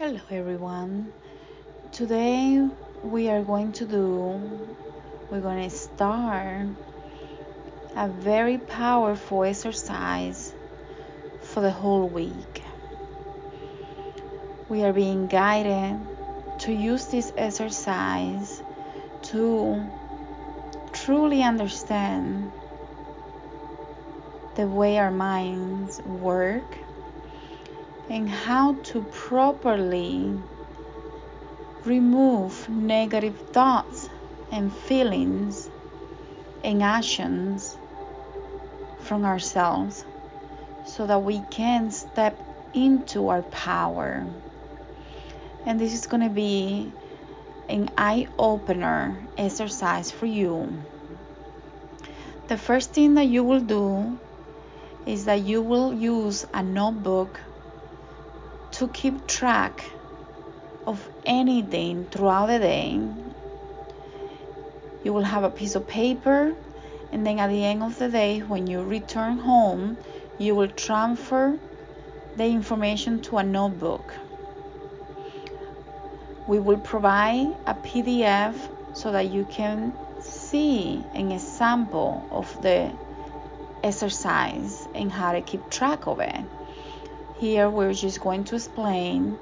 Hello everyone. Today we are going to do we're going to start a very powerful exercise for the whole week. We are being guided to use this exercise to truly understand the way our minds work and how to properly remove negative thoughts and feelings and actions from ourselves so that we can step into our power. And this is going to be an eye opener exercise for you. The first thing that you will do is that you will use a notebook to keep track of anything throughout the day. You will have a piece of paper, and then at the end of the day, when you return home, you will transfer the information to a notebook. We will provide a PDF so that you can see an example of the exercise and how to keep track of it. Here we're just going to explain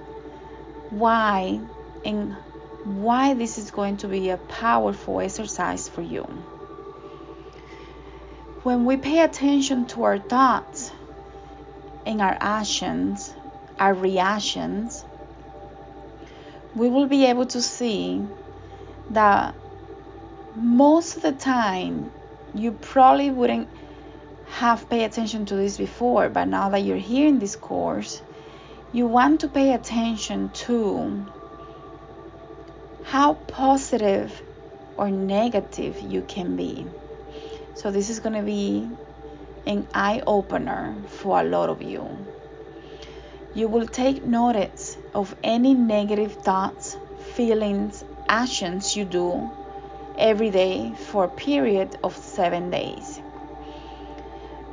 why and why this is going to be a powerful exercise for you. When we pay attention to our thoughts and our actions, our reactions, we will be able to see that most of the time you probably wouldn't have paid attention to this before, but now that you're hearing this course, you want to pay attention to how positive or negative you can be. So, this is going to be an eye opener for a lot of you. You will take notice of any negative thoughts, feelings, actions you do every day for a period of seven days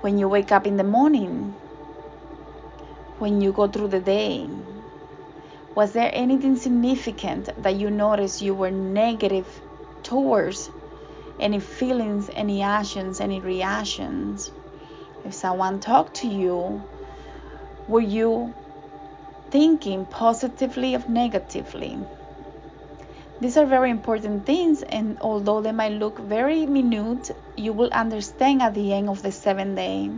when you wake up in the morning, when you go through the day? Was there anything significant that you noticed you were negative towards? Any feelings, any actions, any reactions? If someone talked to you, were you thinking positively or negatively? These are very important things, and although they might look very minute, you will understand at the end of the seventh day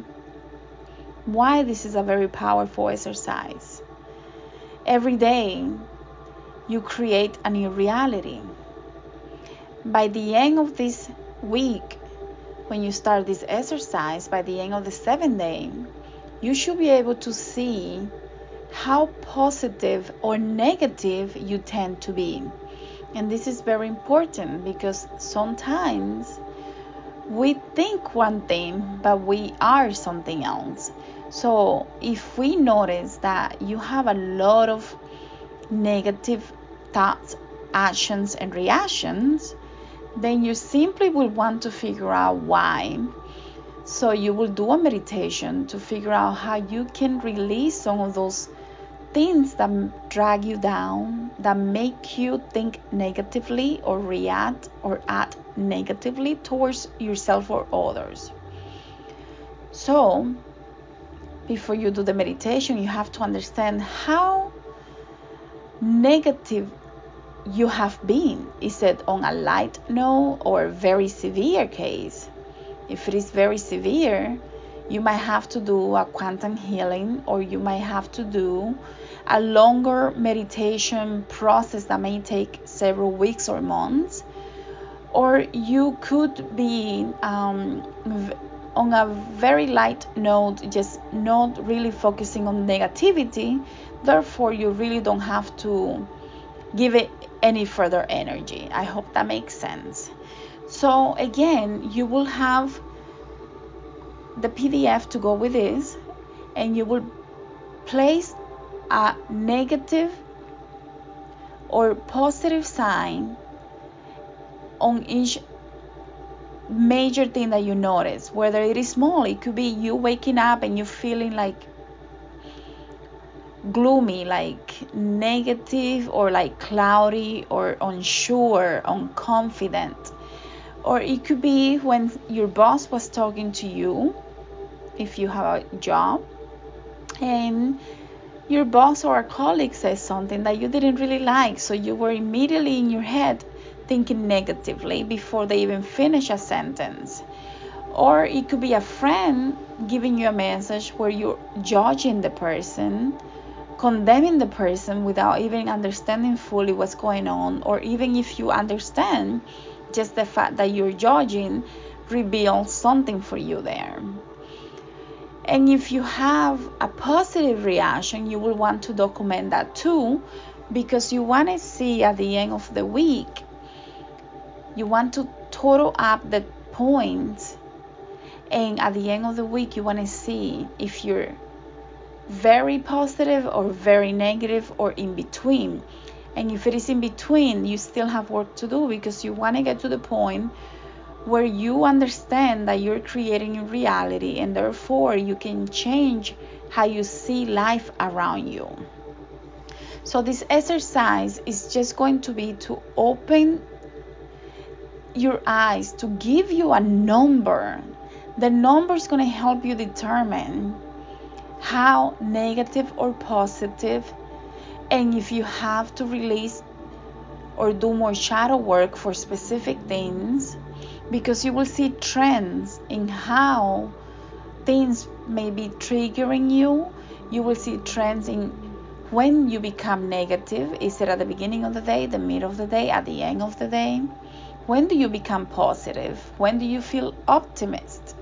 why this is a very powerful exercise. Every day, you create a new reality. By the end of this week, when you start this exercise, by the end of the seventh day, you should be able to see how positive or negative you tend to be. And this is very important because sometimes we think one thing, but we are something else. So if we notice that you have a lot of negative thoughts, actions, and reactions, then you simply will want to figure out why. So you will do a meditation to figure out how you can release some of those things that drag you down, that make you think negatively or react or act negatively towards yourself or others. So, before you do the meditation, you have to understand how negative you have been. Is it on a light note or very severe case? If it is very severe, you might have to do a quantum healing or you might have to do a longer meditation process that may take several weeks or months. Or you could be um, on a very light note just not really focusing on negativity. Therefore you really don't have to give it any further energy. I hope that makes sense. So again you will have the PDF to go with this and you will place a negative or positive sign on each major thing that you notice whether it is small it could be you waking up and you feeling like gloomy, like negative or like cloudy or unsure, unconfident. Or it could be when your boss was talking to you, if you have a job, and your boss or a colleague says something that you didn't really like, so you were immediately in your head thinking negatively before they even finish a sentence. Or it could be a friend giving you a message where you're judging the person, condemning the person without even understanding fully what's going on, or even if you understand, just the fact that you're judging reveals something for you there. And if you have a positive reaction, you will want to document that too because you want to see at the end of the week, you want to total up the points. And at the end of the week, you want to see if you're very positive or very negative or in between. And if it is in between, you still have work to do because you want to get to the point where you understand that you're creating a reality and therefore you can change how you see life around you. So, this exercise is just going to be to open your eyes, to give you a number. The number is going to help you determine how negative or positive, and if you have to release or do more shadow work for specific things because you will see trends in how things may be triggering you. You will see trends in when you become negative. Is it at the beginning of the day, the middle of the day, at the end of the day? When do you become positive? When do you feel optimist?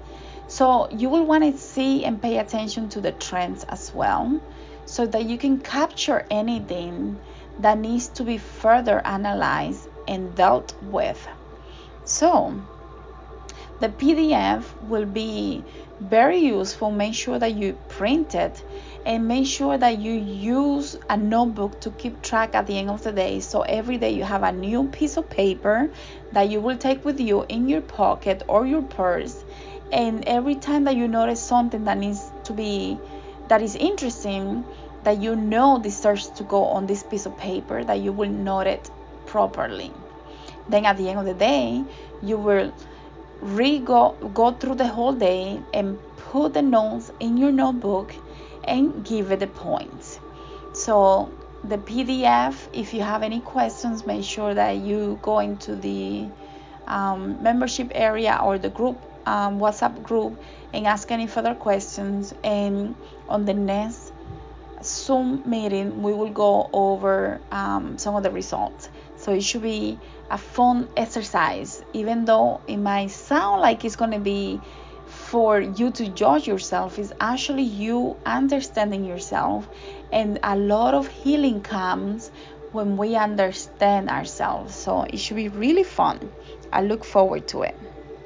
So you will want to see and pay attention to the trends as well so that you can capture anything that needs to be further analyzed and dealt with. So, the PDF will be very useful. Make sure that you print it and make sure that you use a notebook to keep track at the end of the day. So every day you have a new piece of paper that you will take with you in your pocket or your purse. And every time that you notice something that needs to be that is interesting, that you know this deserves to go on this piece of paper, that you will note it properly. Then at the end of the day, you will re go go through the whole day and put the notes in your notebook and give it the points. So the PDF, if you have any questions, make sure that you go into the um, membership area or the group um, WhatsApp group and ask any further questions. And on the next Zoom meeting, we will go over um, some of the results. So it should be a fun exercise, even though it might sound like it's going to be for you to judge yourself, it's actually you understanding yourself. And a lot of healing comes when we understand ourselves. So it should be really fun. I look forward to it.